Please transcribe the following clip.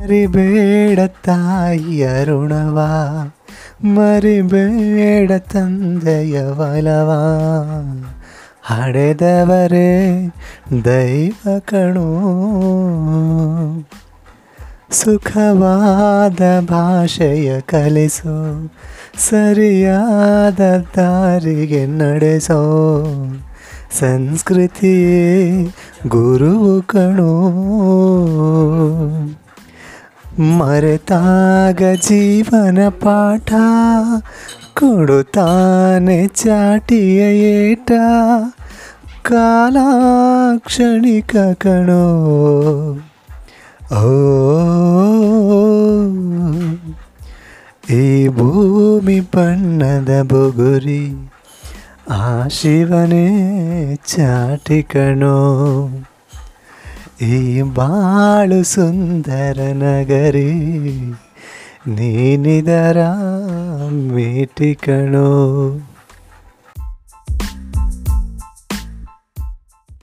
ಮರಿಬೇಡ ತಾಯಿಯ ಋಣವ ಮರಿಬೇಡ ತಂದೆಯ ಬಲವ ಹಡೆದವರೇ ದೈವ ಕಣು. ಸುಖವಾದ ಭಾಷೆಯ ಕಲಿಸೋ, ಸರಿಯಾದ ದಾರಿಗೆ ನಡೆಸೋ. ಸಂಸ್ಕೃತಿಯೇ ಗುರುವು ಕಣೋ. ಮರೆತಾಗ ಜೀವನ ಪಾಠ ಕೊಡುತ್ತಾನೆ ಚಾಟಿಯ ಏಟ ಕಾಲಾಕ್ಷಣಿಕ ಕಣೋ ಓ ಈ ಭೂಮಿ ಬಣ್ಣದ ಬುಗುರಿ ಆ ಶಿವನೇ ಚಾಟಿ ಕಣೋ ಈ ಬಾಳು ಸುಂದರ ನಗರಿ ನೀನಿದರ ಮೇಟಿ ಕಣೋ.